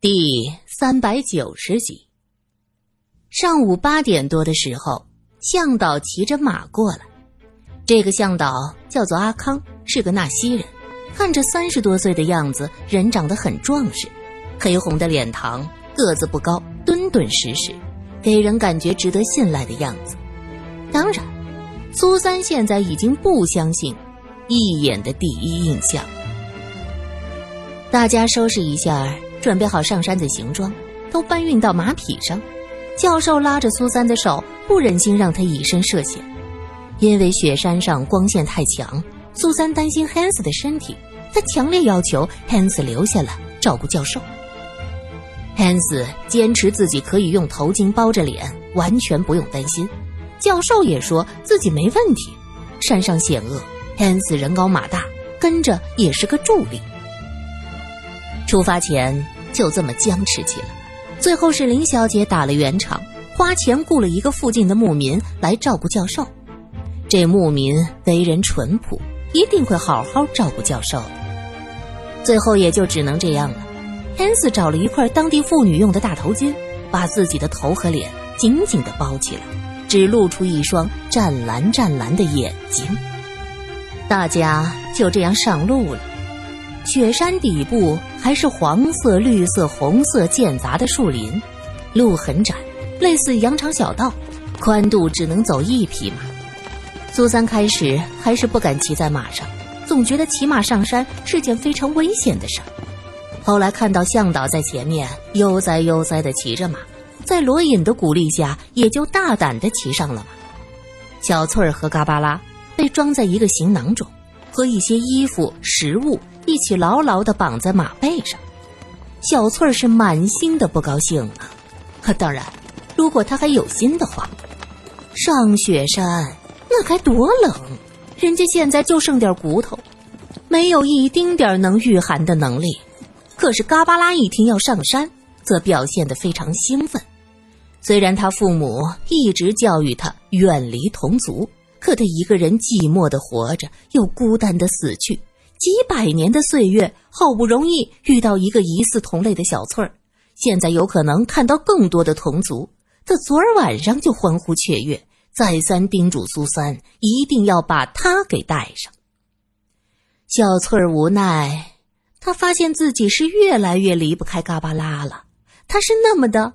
第三百九十集。上午八点多的时候，向导骑着马过来。这个向导叫做阿康，是个纳西人，看着三十多岁的样子，人长得很壮实，黑红的脸庞，个子不高，敦敦实实，给人感觉值得信赖的样子。当然，苏三现在已经不相信一眼的第一印象。大家收拾一下。准备好上山的行装，都搬运到马匹上。教授拉着苏三的手，不忍心让他以身涉险，因为雪山上光线太强。苏三担心 Hans 的身体，他强烈要求 Hans 留下来照顾教授。Hans 坚持自己可以用头巾包着脸，完全不用担心。教授也说自己没问题。山上险恶，Hans 人高马大，跟着也是个助力。出发前。就这么僵持起来，最后是林小姐打了圆场，花钱雇了一个附近的牧民来照顾教授。这牧民为人淳朴，一定会好好照顾教授的。最后也就只能这样了。汉斯找了一块当地妇女用的大头巾，把自己的头和脸紧紧地包起来，只露出一双湛蓝湛蓝的眼睛。大家就这样上路了。雪山底部还是黄色、绿色、红色间杂的树林，路很窄，类似羊肠小道，宽度只能走一匹马。苏三开始还是不敢骑在马上，总觉得骑马上山是件非常危险的事儿。后来看到向导在前面悠哉悠哉地骑着马，在罗隐的鼓励下，也就大胆地骑上了马。小翠儿和嘎巴拉被装在一个行囊中，和一些衣服、食物。一起牢牢地绑在马背上，小翠儿是满心的不高兴啊！当然，如果他还有心的话，上雪山那该多冷！人家现在就剩点骨头，没有一丁点能御寒的能力。可是嘎巴拉一听要上山，则表现得非常兴奋。虽然他父母一直教育他远离同族，可他一个人寂寞的活着，又孤单的死去。几百年的岁月，好不容易遇到一个疑似同类的小翠儿，现在有可能看到更多的同族。他昨儿晚上就欢呼雀跃，再三叮嘱苏三一定要把他给带上。小翠儿无奈，他发现自己是越来越离不开嘎巴拉了。他是那么的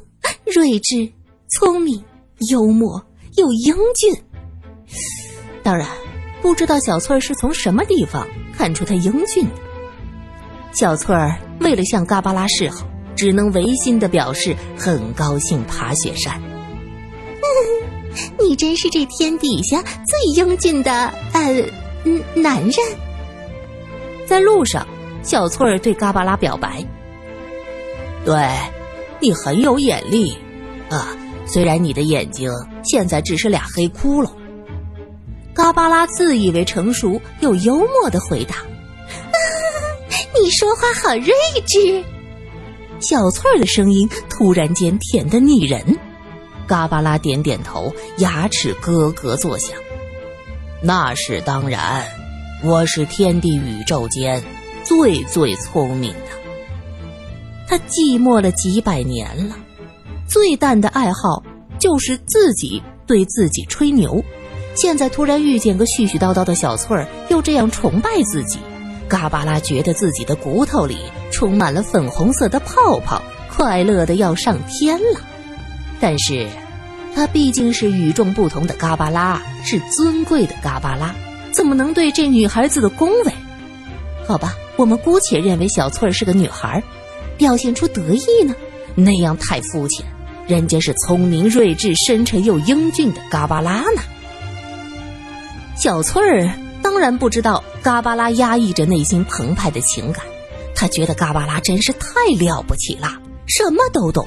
睿智、聪明、幽默又英俊，当然。不知道小翠儿是从什么地方看出他英俊的。小翠儿为了向嘎巴拉示好，只能违心的表示很高兴爬雪山。你真是这天底下最英俊的呃男人。在路上，小翠儿对嘎巴拉表白：“对，你很有眼力啊，虽然你的眼睛现在只是俩黑窟窿。”嘎巴拉自以为成熟又幽默的回答：“ 你说话好睿智。”小翠儿的声音突然间甜得腻人。嘎巴拉点点头，牙齿咯咯作响。那是当然，我是天地宇宙间最最聪明的。他寂寞了几百年了，最淡的爱好就是自己对自己吹牛。现在突然遇见个絮絮叨叨的小翠儿，又这样崇拜自己，嘎巴拉觉得自己的骨头里充满了粉红色的泡泡，快乐的要上天了。但是，他毕竟是与众不同的嘎巴拉，是尊贵的嘎巴拉，怎么能对这女孩子的恭维？好吧，我们姑且认为小翠儿是个女孩，表现出得意呢，那样太肤浅。人家是聪明、睿智、深沉又英俊的嘎巴拉呢。小翠儿当然不知道嘎巴拉压抑着内心澎湃的情感，她觉得嘎巴拉真是太了不起了，什么都懂，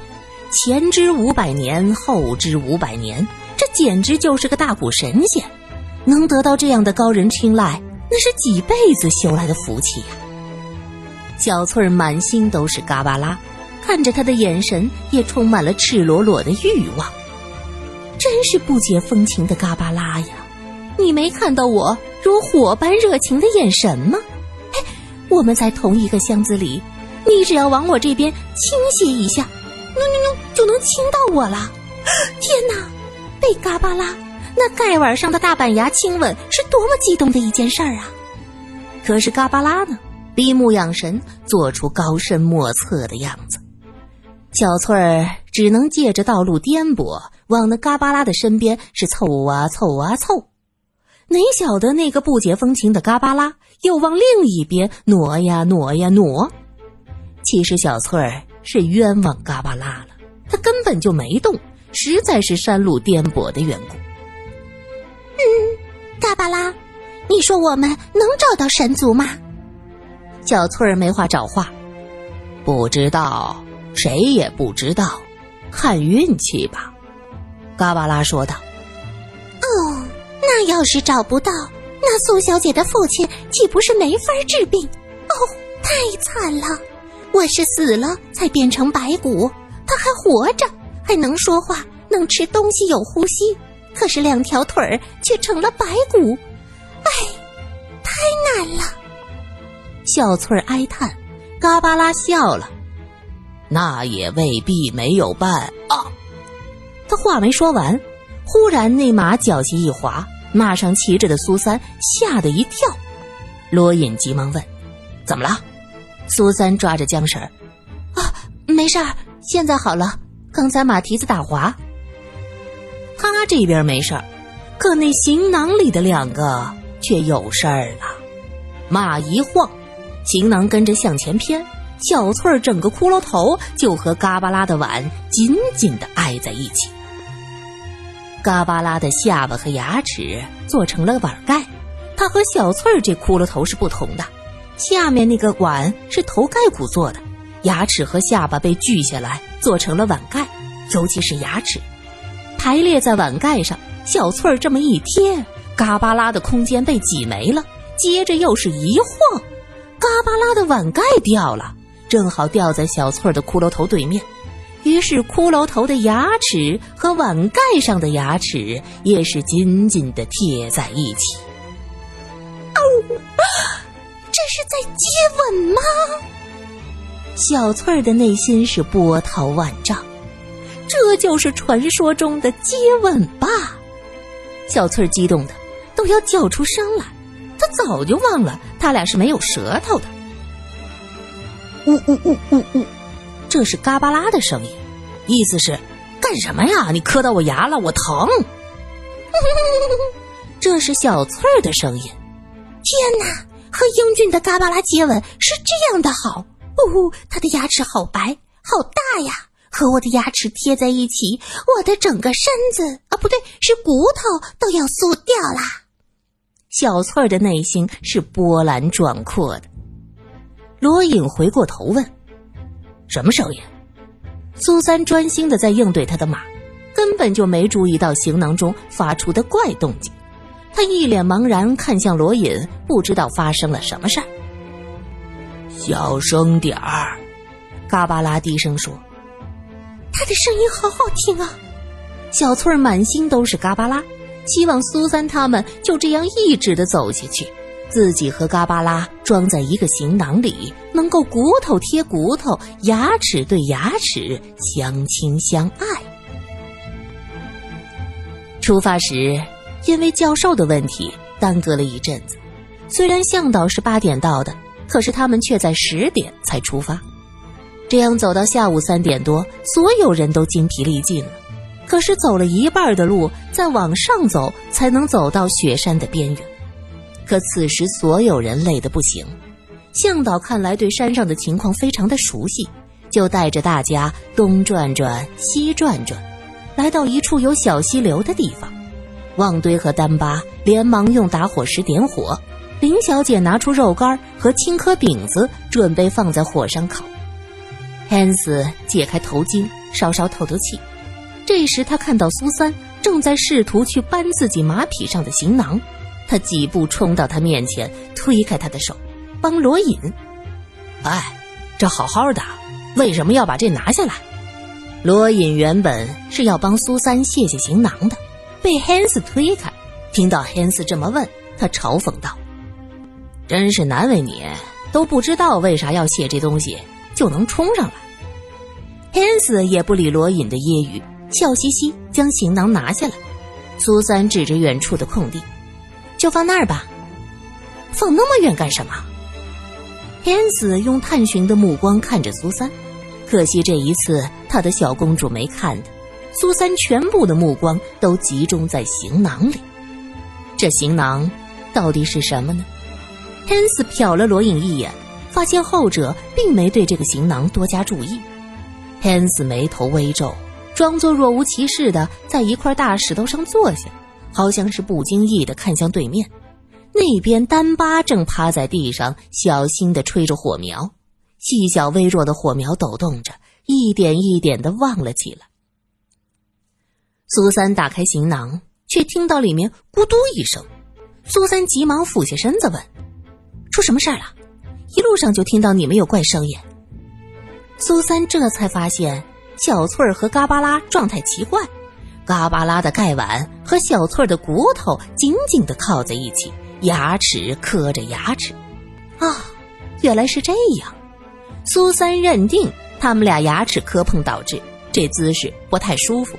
前知五百年，后知五百年，这简直就是个大古神仙，能得到这样的高人青睐，那是几辈子修来的福气呀。小翠儿满心都是嘎巴拉，看着他的眼神也充满了赤裸裸的欲望，真是不解风情的嘎巴拉呀。你没看到我如火般热情的眼神吗？哎，我们在同一个箱子里，你只要往我这边倾斜一下，妞妞妞就能亲到我了。天哪！被嘎巴拉那盖碗上的大板牙亲吻，是多么激动的一件事儿啊！可是嘎巴拉呢，闭目养神，做出高深莫测的样子。小翠儿只能借着道路颠簸，往那嘎巴拉的身边是凑啊凑啊凑。哪晓得那个不解风情的嘎巴拉又往另一边挪呀挪呀挪。其实小翠儿是冤枉嘎巴拉了，他根本就没动，实在是山路颠簸的缘故。嗯，嘎巴拉，你说我们能找到神族吗？小翠儿没话找话，不知道。谁也不知道，看运气吧。”嘎巴拉说道。“哦，那要是找不到，那苏小姐的父亲岂不是没法治病？哦，太惨了！我是死了才变成白骨，他还活着，还能说话，能吃东西，有呼吸，可是两条腿儿却成了白骨。哎，太难了。”小翠儿哀叹。嘎巴拉笑了。那也未必没有办啊！他话没说完，忽然那马脚下一滑，马上骑着的苏三吓得一跳。罗隐急忙问：“怎么了？”苏三抓着缰绳：“啊，没事儿，现在好了。刚才马蹄子打滑。”他这边没事儿，可那行囊里的两个却有事儿了。马一晃，行囊跟着向前偏。小翠儿整个骷髅头就和嘎巴拉的碗紧紧的挨在一起。嘎巴拉的下巴和牙齿做成了碗盖，它和小翠儿这骷髅头是不同的。下面那个碗是头盖骨做的，牙齿和下巴被锯下来做成了碗盖，尤其是牙齿排列在碗盖上。小翠儿这么一贴，嘎巴拉的空间被挤没了。接着又是一晃，嘎巴拉的碗盖掉了。正好掉在小翠儿的骷髅头对面，于是骷髅头的牙齿和碗盖上的牙齿也是紧紧的贴在一起。哦，这是在接吻吗？小翠儿的内心是波涛万丈，这就是传说中的接吻吧？小翠儿激动的都要叫出声来，她早就忘了他俩是没有舌头的。呜呜呜呜呜，这是嘎巴拉的声音，意思是干什么呀？你磕到我牙了，我疼。这是小翠儿的声音，天哪，和英俊的嘎巴拉接吻是这样的好。呜，他的牙齿好白，好大呀，和我的牙齿贴在一起，我的整个身子啊，不对，是骨头都要酥掉啦。小翠儿的内心是波澜壮阔的。罗隐回过头问：“什么声音？”苏三专心的在应对他的马，根本就没注意到行囊中发出的怪动静。他一脸茫然看向罗隐，不知道发生了什么事儿。小声点儿，嘎巴拉低声说：“他的声音好好听啊！”小翠儿满心都是嘎巴拉，希望苏三他们就这样一直的走下去。自己和嘎巴拉装在一个行囊里，能够骨头贴骨头，牙齿对牙齿，相亲相爱。出发时，因为教授的问题耽搁了一阵子。虽然向导是八点到的，可是他们却在十点才出发。这样走到下午三点多，所有人都精疲力尽了。可是走了一半的路，再往上走，才能走到雪山的边缘。可此时，所有人累得不行。向导看来对山上的情况非常的熟悉，就带着大家东转转西转转，来到一处有小溪流的地方。旺堆和丹巴连忙用打火石点火，林小姐拿出肉干和青稞饼子，准备放在火上烤。汉斯解开头巾，稍稍透透气。这时，他看到苏三正在试图去搬自己马匹上的行囊。他几步冲到他面前，推开他的手，帮罗隐。哎，这好好的，为什么要把这拿下来？罗隐原本是要帮苏三卸卸行囊的，被汉斯推开。听到汉斯这么问，他嘲讽道：“真是难为你，都不知道为啥要卸这东西，就能冲上来。汉斯也不理罗隐的揶揄，笑嘻嘻将行囊拿下来。苏三指着远处的空地，就放那儿吧。放那么远干什么？天子用探寻的目光看着苏三，可惜这一次他的小公主没看他。苏三全部的目光都集中在行囊里，这行囊到底是什么呢？天子瞟了罗隐一眼，发现后者并没对这个行囊多加注意。天子眉头微皱，装作若无其事的在一块大石头上坐下，好像是不经意的看向对面。那边丹巴正趴在地上，小心的吹着火苗，细小微弱的火苗抖动着，一点一点的旺了起来。苏三打开行囊，却听到里面咕嘟一声。苏三急忙俯下身子问：“出什么事儿了？一路上就听到你们有怪声音。”苏三这才发现小翠儿和嘎巴拉状态奇怪，嘎巴拉的盖碗和小翠儿的骨头紧紧的靠在一起，牙齿磕着牙齿。啊，原来是这样。苏三认定他们俩牙齿磕碰导致，这姿势不太舒服。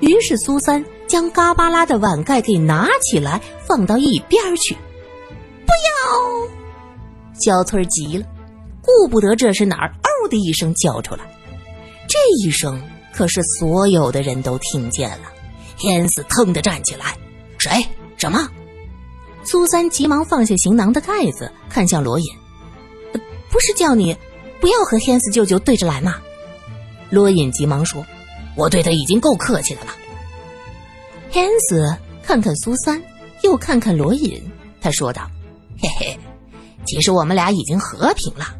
于是苏三将嘎巴拉的碗盖给拿起来，放到一边去。不要！小翠儿急了，顾不得这是哪儿，嗷的一声叫出来。这一声可是所有的人都听见了。天死腾的站起来，谁？什么？苏三急忙放下行囊的盖子，看向罗隐：“不是叫你不要和天死舅舅对着来吗？”罗隐急忙说。我对他已经够客气的了。天子看看苏三，又看看罗隐，他说道：“嘿嘿，其实我们俩已经和平了。”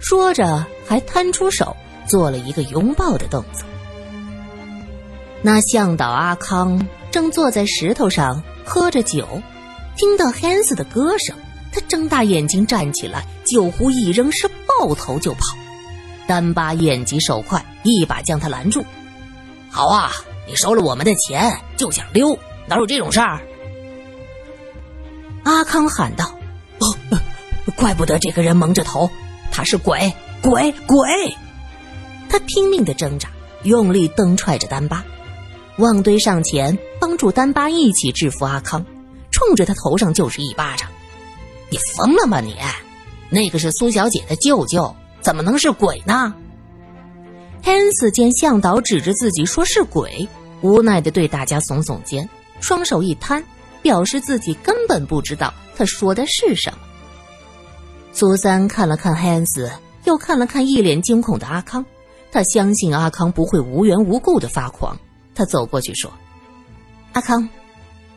说着，还摊出手，做了一个拥抱的动作。那向导阿康正坐在石头上喝着酒，听到汉斯的歌声，他睁大眼睛站起来，酒壶一扔，是抱头就跑。丹巴眼疾手快，一把将他拦住。好啊，你收了我们的钱就想溜，哪有这种事儿？阿康喊道：“哦，怪不得这个人蒙着头，他是鬼，鬼，鬼！”他拼命的挣扎，用力蹬踹着丹巴。旺堆上前帮助丹巴一起制服阿康，冲着他头上就是一巴掌。“你疯了吗你？那个是苏小姐的舅舅，怎么能是鬼呢？”汉斯见向导指着自己说是鬼，无奈的对大家耸耸肩，双手一摊，表示自己根本不知道他说的是什么。苏三看了看汉斯，又看了看一脸惊恐的阿康，他相信阿康不会无缘无故的发狂。他走过去说：“阿康，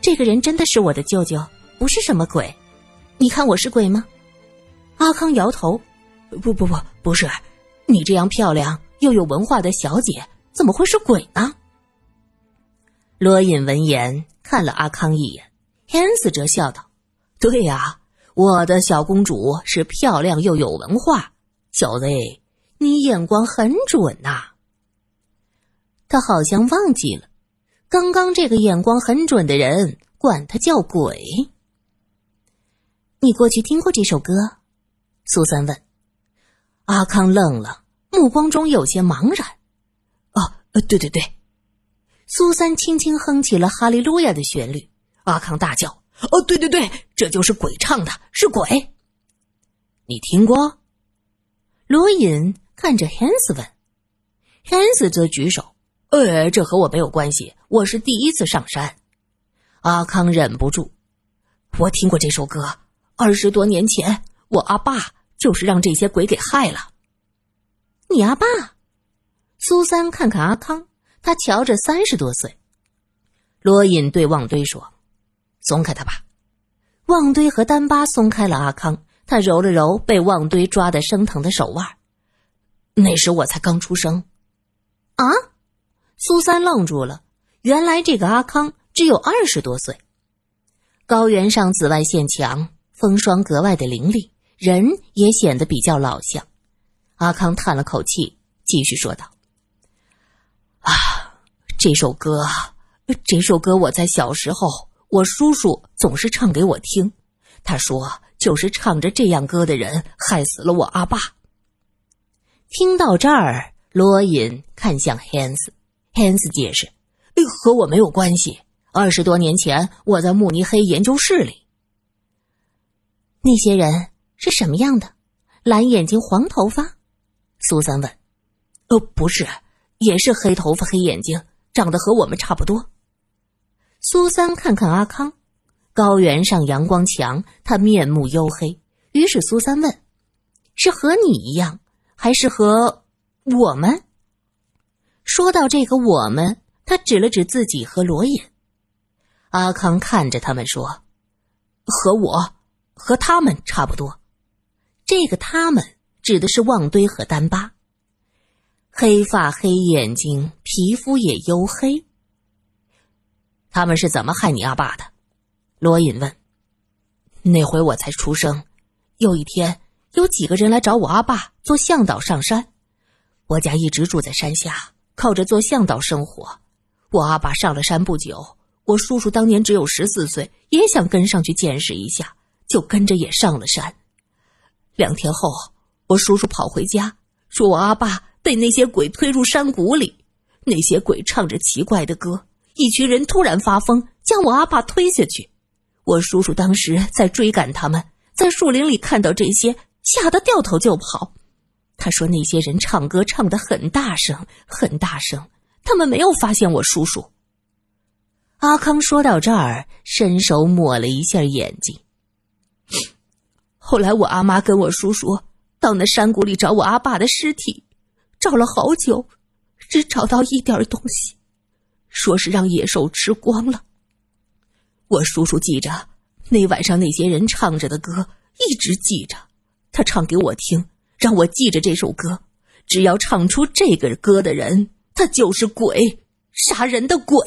这个人真的是我的舅舅，不是什么鬼。你看我是鬼吗？”阿康摇头：“不不不，不是。你这样漂亮。”又有文化的小姐怎么会是鬼呢？罗隐闻言看了阿康一眼，汉斯则笑道：“对呀，我的小公主是漂亮又有文化，小子，你眼光很准呐。”他好像忘记了，刚刚这个眼光很准的人管他叫鬼。你过去听过这首歌？苏三问。阿康愣了。目光中有些茫然。哦，对对对，苏三轻轻哼起了《哈利路亚》的旋律。阿康大叫：“哦，对对对，这就是鬼唱的，是鬼。”你听过？罗隐看着 Hans 问，，Hans 则举手：“呃，这和我没有关系，我是第一次上山。”阿康忍不住：“我听过这首歌，二十多年前，我阿爸就是让这些鬼给害了。”你阿爸，苏三看看阿康，他瞧着三十多岁。罗隐对旺堆说：“松开他吧。”旺堆和丹巴松开了阿康，他揉了揉被旺堆抓得生疼的手腕。那时我才刚出生。啊！苏三愣住了，原来这个阿康只有二十多岁。高原上紫外线强，风霜格外的凌厉，人也显得比较老相。阿康叹了口气，继续说道：“啊，这首歌，这首歌，我在小时候，我叔叔总是唱给我听。他说，就是唱着这样歌的人，害死了我阿爸。”听到这儿，罗隐看向 Hans Hans 解释：“和我没有关系。二十多年前，我在慕尼黑研究室里。那些人是什么样的？蓝眼睛、黄头发？”苏三问。“哦，不是，也是黑头发、黑眼睛，长得和我们差不多。”苏三看看阿康，高原上阳光强，他面目黝黑。于是苏三问：“是和你一样？”还是和我们。说到这个“我们”，他指了指自己和罗隐。阿康看着他们说：“和我，和他们差不多。”这个“他们”指的是旺堆和丹巴。黑发、黑眼睛，皮肤也黝黑。他们是怎么害你阿爸的？罗隐问。那回我才出生，有一天。有几个人来找我阿爸做向导上山，我家一直住在山下，靠着做向导生活。我阿爸上了山不久，我叔叔当年只有十四岁，也想跟上去见识一下，就跟着也上了山。两天后，我叔叔跑回家，说我阿爸被那些鬼推入山谷里，那些鬼唱着奇怪的歌，一群人突然发疯，将我阿爸推下去。我叔叔当时在追赶他们，在树林里看到这些。吓得掉头就跑。他说：“那些人唱歌唱得很大声，很大声。他们没有发现我叔叔。”阿康说到这儿，伸手抹了一下眼睛。后来我阿妈跟我叔叔到那山谷里找我阿爸的尸体，找了好久，只找到一点东西，说是让野兽吃光了。我叔叔记着那晚上那些人唱着的歌，一直记着。他唱给我听，让我记着这首歌。只要唱出这个歌的人，他就是鬼，杀人的鬼。